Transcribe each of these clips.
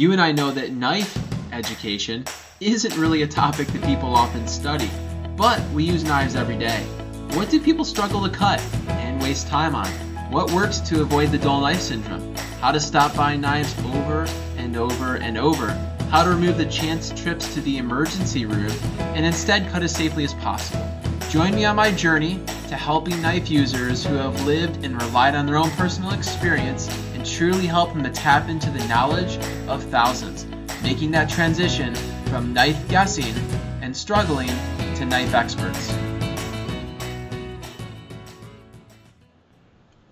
You and I know that knife education isn't really a topic that people often study, but we use knives every day. What do people struggle to cut and waste time on? What works to avoid the dull knife syndrome? How to stop buying knives over and over and over? How to remove the chance trips to the emergency room and instead cut as safely as possible? Join me on my journey to helping knife users who have lived and relied on their own personal experience and truly help them to tap into the knowledge of thousands, making that transition from knife guessing and struggling to knife experts.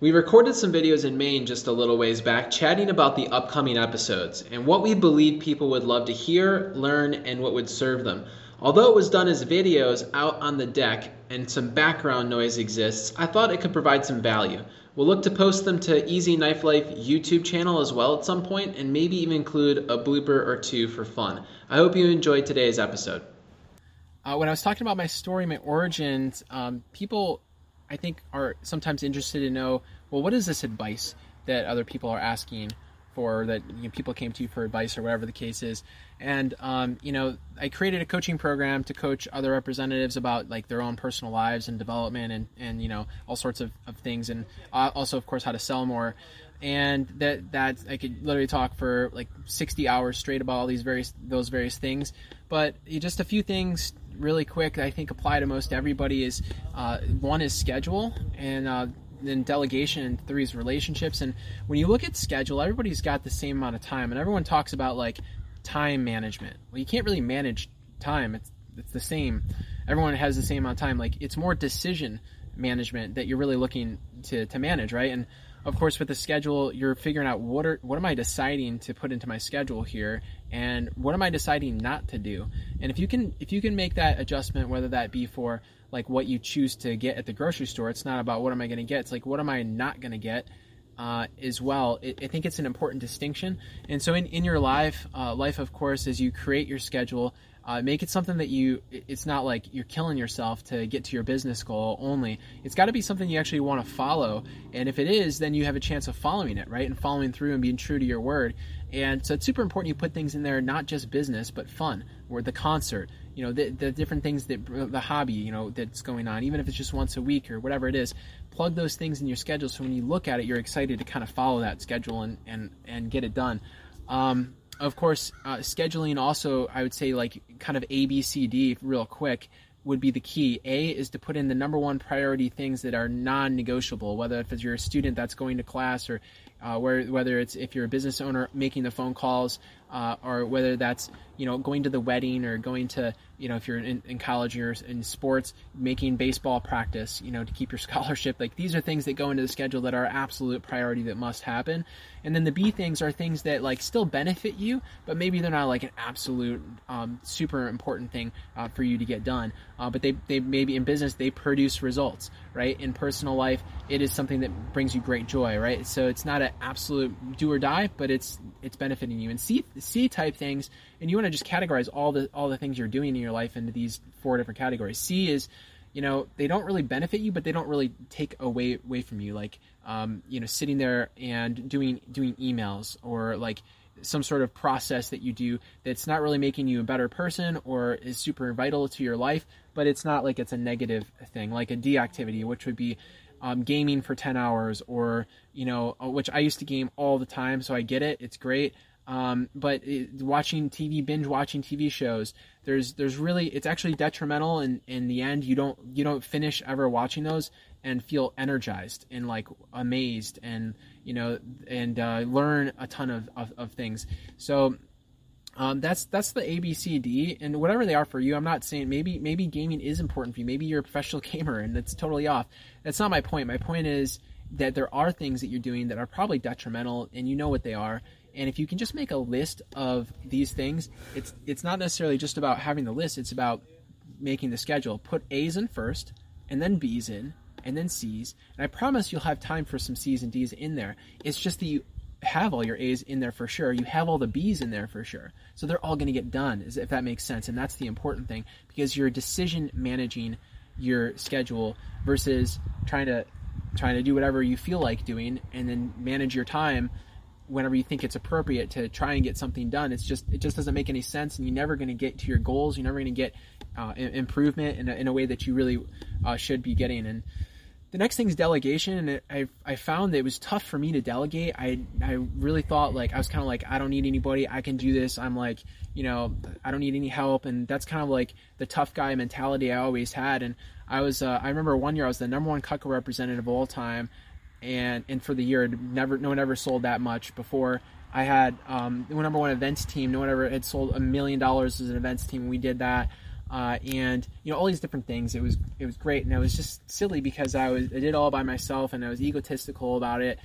We recorded some videos in Maine just a little ways back chatting about the upcoming episodes and what we believe people would love to hear, learn, and what would serve them. Although it was done as videos out on the deck and some background noise exists, I thought it could provide some value. We'll look to post them to Easy Knife Life YouTube channel as well at some point and maybe even include a blooper or two for fun. I hope you enjoyed today's episode. Uh, when I was talking about my story, my origins, um, people I think are sometimes interested to know, well, what is this advice that other people are asking for that you know, people came to you for advice or whatever the case is. And um, you know, I created a coaching program to coach other representatives about like their own personal lives and development and and you know all sorts of, of things and uh, also of course how to sell more. And that that I could literally talk for like 60 hours straight about all these various those various things. But just a few things really quick I think apply to most everybody is uh, one is schedule and uh, then delegation and three is relationships. And when you look at schedule everybody's got the same amount of time. And everyone talks about like time management. Well you can't really manage time. It's it's the same. Everyone has the same amount of time. Like it's more decision management that you're really looking to, to manage right? And of course with the schedule you're figuring out what are what am i deciding to put into my schedule here and what am i deciding not to do and if you can if you can make that adjustment whether that be for like what you choose to get at the grocery store. It's not about what am I going to get. It's like what am I not going to get uh, as well. It, I think it's an important distinction. And so in, in your life, uh, life of course, as you create your schedule, uh, make it something that you. It's not like you're killing yourself to get to your business goal only. It's got to be something you actually want to follow. And if it is, then you have a chance of following it, right? And following through and being true to your word. And so it's super important you put things in there, not just business, but fun, or the concert, you know the, the different things that the hobby you know that's going on even if it's just once a week or whatever it is plug those things in your schedule so when you look at it you're excited to kind of follow that schedule and and and get it done um, of course uh, scheduling also i would say like kind of a b c d real quick would be the key. A is to put in the number one priority things that are non-negotiable. Whether if you're a student that's going to class, or uh, where, whether it's if you're a business owner making the phone calls, uh, or whether that's you know going to the wedding or going to you know if you're in, in college or in sports making baseball practice you know to keep your scholarship. Like these are things that go into the schedule that are absolute priority that must happen. And then the b things are things that like still benefit you but maybe they're not like an absolute um, super important thing uh, for you to get done. Uh, but they, they maybe in business they produce results right? In personal life it is something that brings you great joy right? So it's not absolute do or die but it's it's benefiting you and c c type things and you want to just categorize all the all the things you're doing in your life into these four different categories. C is, you know, they don't really benefit you, but they don't really take away away from you. Like, um, you know, sitting there and doing doing emails or like some sort of process that you do that's not really making you a better person or is super vital to your life, but it's not like it's a negative thing, like a D activity, which would be um, gaming for 10 hours or, you know, which I used to game all the time, so I get it. It's great. Um, but it, watching TV, binge watching TV shows, there's there's really it's actually detrimental. And in the end, you don't you don't finish ever watching those and feel energized and like amazed and you know and uh, learn a ton of, of, of things. So um, that's that's the A B C D and whatever they are for you. I'm not saying maybe maybe gaming is important for you. Maybe you're a professional gamer and that's totally off. That's not my point. My point is that there are things that you're doing that are probably detrimental and you know what they are and if you can just make a list of these things, it's it's not necessarily just about having the list, it's about making the schedule. Put A's in first, and then B's in, and then C's. And I promise you'll have time for some C's and D's in there. It's just that you have all your A's in there for sure. You have all the B's in there for sure. So they're all going to get done, if that makes sense. And that's the important thing because you're decision managing your schedule versus trying to trying to do whatever you feel like doing and then manage your time whenever you think it's appropriate to try and get something done. It's just it just doesn't make any sense, and you're never going to get to your goals. You're never going to get uh, improvement in a, in a way that you really uh, should be getting. And the next thing is delegation, and I I found that it was tough for me to delegate. I I really thought like I was kind of like I don't need anybody. I can do this. I'm like you know I don't need any help, and that's kind of like the tough guy mentality I always had. And I was uh, I remember one year I was the number one Cutco representative of all time and and for the year, never no one ever sold that much before. I had um, the number one events team. No one ever had sold a million dollars as an events team. We did that, uh, and you know all these different things. It was it was great, and it was just silly because I was I did all by myself, and I was egotistical about it.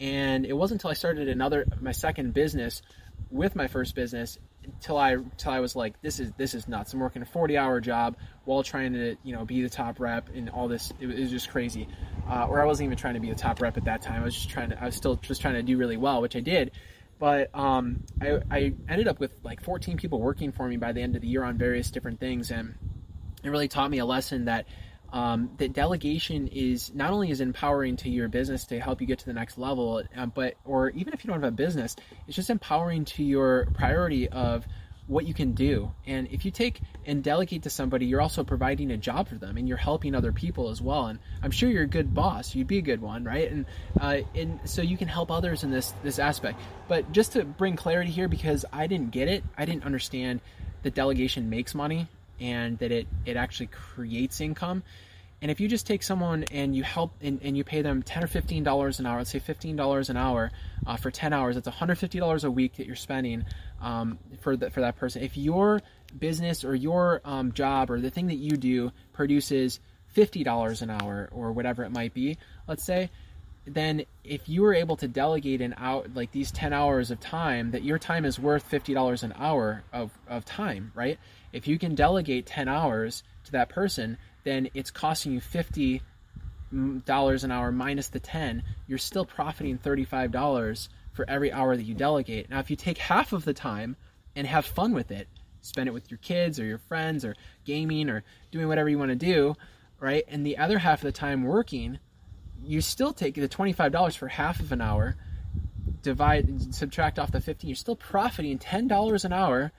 And it wasn't until I started another my second business with my first business until I until I was like, this is this is nuts. I'm working a 40 hour job while trying to you know be the top rep and all this. It, it was just crazy uh, or I wasn't even trying to be the top rep at that time. I was just trying to, I was still just trying to do really well, which I did. But um, I, I ended up with like 14 people working for me by the end of the year on various different things, and it really taught me a lesson that um, that delegation is not only is empowering to your business to help you get to the next level, uh, but or even if you don't have a business, it's just empowering to your priority of what you can do. And if you take and delegate to somebody, you're also providing a job for them and you're helping other people as well. And I'm sure you're a good boss. You'd be a good one, right? And uh, and so you can help others in this this aspect. But just to bring clarity here, because I didn't get it, I didn't understand that delegation makes money and that it it actually creates income. And if you just take someone and you help and, and you pay them ten or fifteen dollars an hour, let's say fifteen dollars an hour uh, for ten hours, that's one hundred fifty dollars a week that you're spending um, for the, for that person. If your business or your um, job or the thing that you do produces fifty dollars an hour or whatever it might be, let's say, then if you were able to delegate an out like these 10 hours of time that your time is worth $50 an hour of, of time right if you can delegate 10 hours to that person then it's costing you $50 an hour minus the 10 you're still profiting $35 for every hour that you delegate. Now, if you take half of the time and have fun with it, spend it with your kids or your friends or gaming or doing whatever you want to do, right? And the other half of the time working, you still take the $25 for half of an hour, divide, subtract off the 15, you're still profiting $10 an hour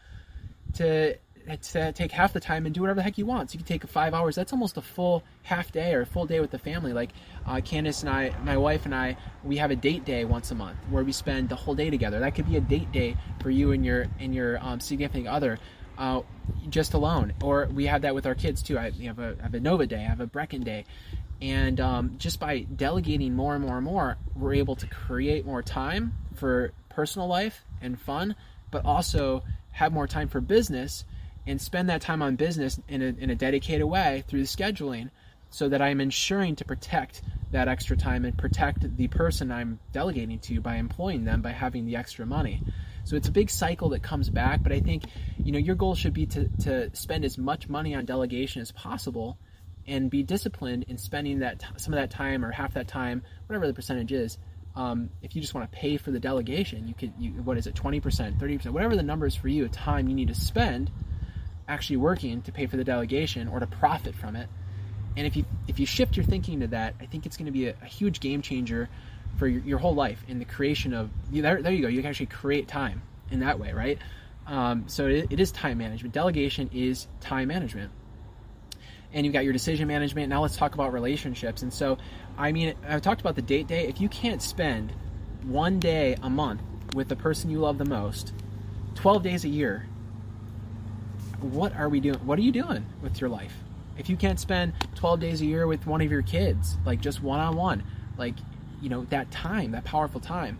to to take half the time and do whatever the heck you want. So you can take five hours. That's almost a full half day or a full day with the family. Like uh, Candace and I, my wife and I, we have a date day once a month where we spend the whole day together. That could be a date day for you and your and your um, significant other. Uh, just alone, or we have that with our kids too. I have a I have a Nova day, I have a Brecken day, and um, just by delegating more and more and more, we're able to create more time for personal life and fun, but also have more time for business and spend that time on business in a, in a dedicated way through the scheduling so that I'm ensuring to protect that extra time and protect the person I'm delegating to by employing them by having the extra money. So it's a big cycle that comes back, but I think you know your goal should be to, to spend as much money on delegation as possible and be disciplined in spending that some of that time or half that time, whatever the percentage is. Um, if you just want to pay for the delegation, you could you, what is it, 20%, 30%, whatever the number is for you, time you need to spend actually working to pay for the delegation or to profit from it. And if you if you shift your thinking to that, I think it's going to be a, a huge game changer for your, your, whole life in the creation of there, there you go. You can actually create time in that way, right? Um, so it, it is time management. Delegation is time management. And you've got your decision management. Now let's talk about relationships. And so, I mean, I've talked about the date day. If you can't spend one day a month with the person you love the most, 12 days a year, what are we doing? What are you doing with your life? If you can't spend 12 days a year with one of your kids, like just one on one, like, you know, that time, that powerful time,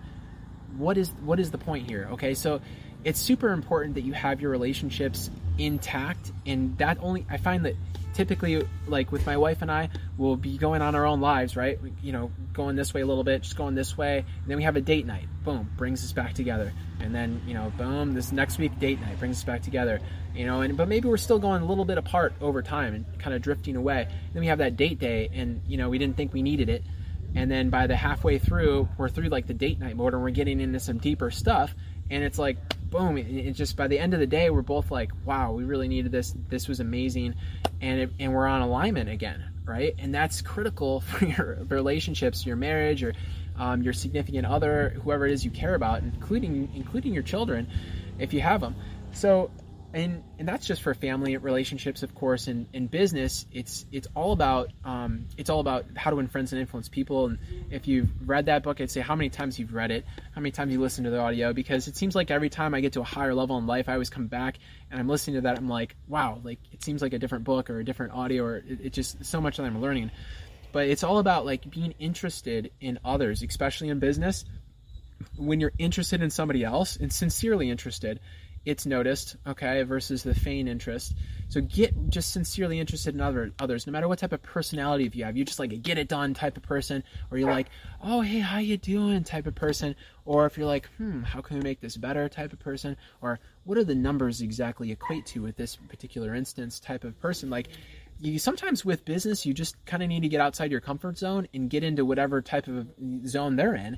what is what is the point here? Okay, so it's super important that you have your relationships intact and that only I find that typically like with my wife and I we'll be going on our own lives right? You know going this way a little bit just going this way. And then we have a date night. Boom brings us back together. And then you know boom this next week date night brings us back together you know? And but maybe we're still going a little bit apart over time and kind of drifting away. Then we have that date day and you know we didn't think we needed it. And then by the halfway through we're through like the date night mode and we're getting into some deeper stuff. And it's like boom it just by the end of the day we're both like wow we really needed this. This was amazing. And it, and we're on alignment again right? And that's critical for your relationships your marriage or um, your significant other, whoever it is you care about, including including your children, if you have them. So and and that's just for family relationships of course and, in business. It's it's all about um, it's all about how to win friends and influence people. And if you've read that book i'd say how many times you've read it how many times you listen to the audio because it seems like every time i get to a higher level in life i always come back and i'm listening to that. I'm like wow like it seems like a different book or a different audio or it, it just so much that i'm learning. But it's all about like being interested in others especially in business. When you're interested in somebody else and sincerely interested it's noticed, okay, versus the feign interest. So get just sincerely interested in other others, no matter what type of personality you have. You're just like a get it done type of person, or you're like, oh hey, how you doing type of person, or if you're like, hmm, how can we make this better type of person, or what are the numbers exactly equate to with this particular instance type of person. Like you sometimes with business you just kind of need to get outside your comfort zone and get into whatever type of zone they're in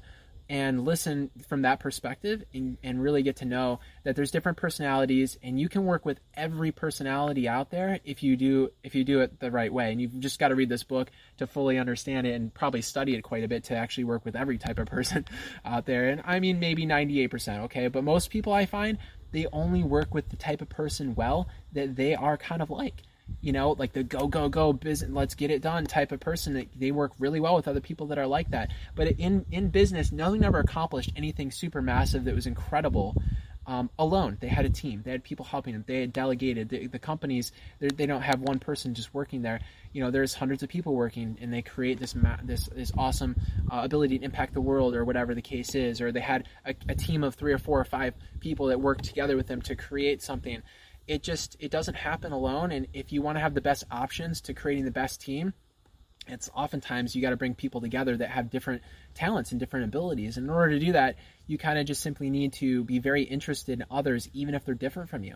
and listen from that perspective and, and really get to know that there's different personalities and you can work with every personality out there if you do if you do it the right way. And you've just got to read this book to fully understand it and probably study it quite a bit to actually work with every type of person out there. And i mean maybe 98% okay? But most people i find they only work with the type of person well that they are kind of like you know, like the go go go business, let's get it done type of person. That they work really well with other people that are like that. But in in business, no one ever accomplished anything super massive that was incredible. Um, alone. They had a team. They had people helping them. They had delegated. The, the companies they don't have one person just working there. You know, there's hundreds of people working, and they create this ma- this this awesome uh, ability to impact the world, or whatever the case is. Or they had a, a team of three or four or five people that worked together with them to create something it just it doesn't happen alone. And if you want to have the best options to creating the best team it's oftentimes you got to bring people together that have different talents and different abilities. And in order to do that you kind of just simply need to be very interested in others even if they're different from you.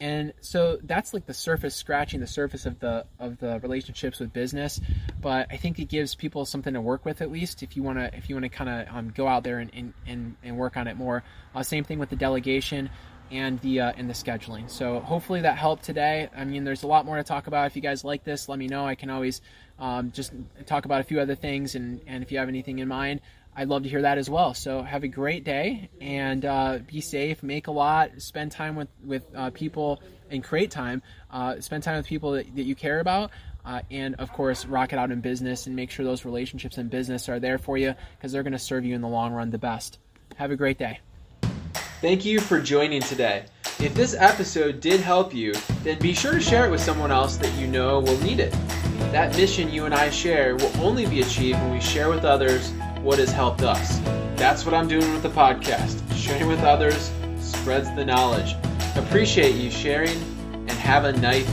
And so that's like the surface scratching the surface of the of the relationships with business. But i think it gives people something to work with at least. If you want to if you want to kind of um, go out there and, and, and, and work on it more. Uh, same thing with the delegation and the uh, and the scheduling. So hopefully that helped today. I mean, there's a lot more to talk about. If you guys like this, let me know. I can always um, just talk about a few other things, and and if you have anything in mind, I'd love to hear that as well. So have a great day and uh, be safe. Make a lot. Spend time with with uh, people and create time. Uh, spend time with people that, that you care about. Uh, and of course, rock it out in business and make sure those relationships in business are there for you because they're going to serve you in the long run the best. Have a great day. Thank you for joining today. If this episode did help you, then be sure to share it with someone else that you know will need it. That mission you and I share will only be achieved when we share with others what has helped us. That's what I'm doing with the podcast. Sharing with others spreads the knowledge. Appreciate you sharing and have a nice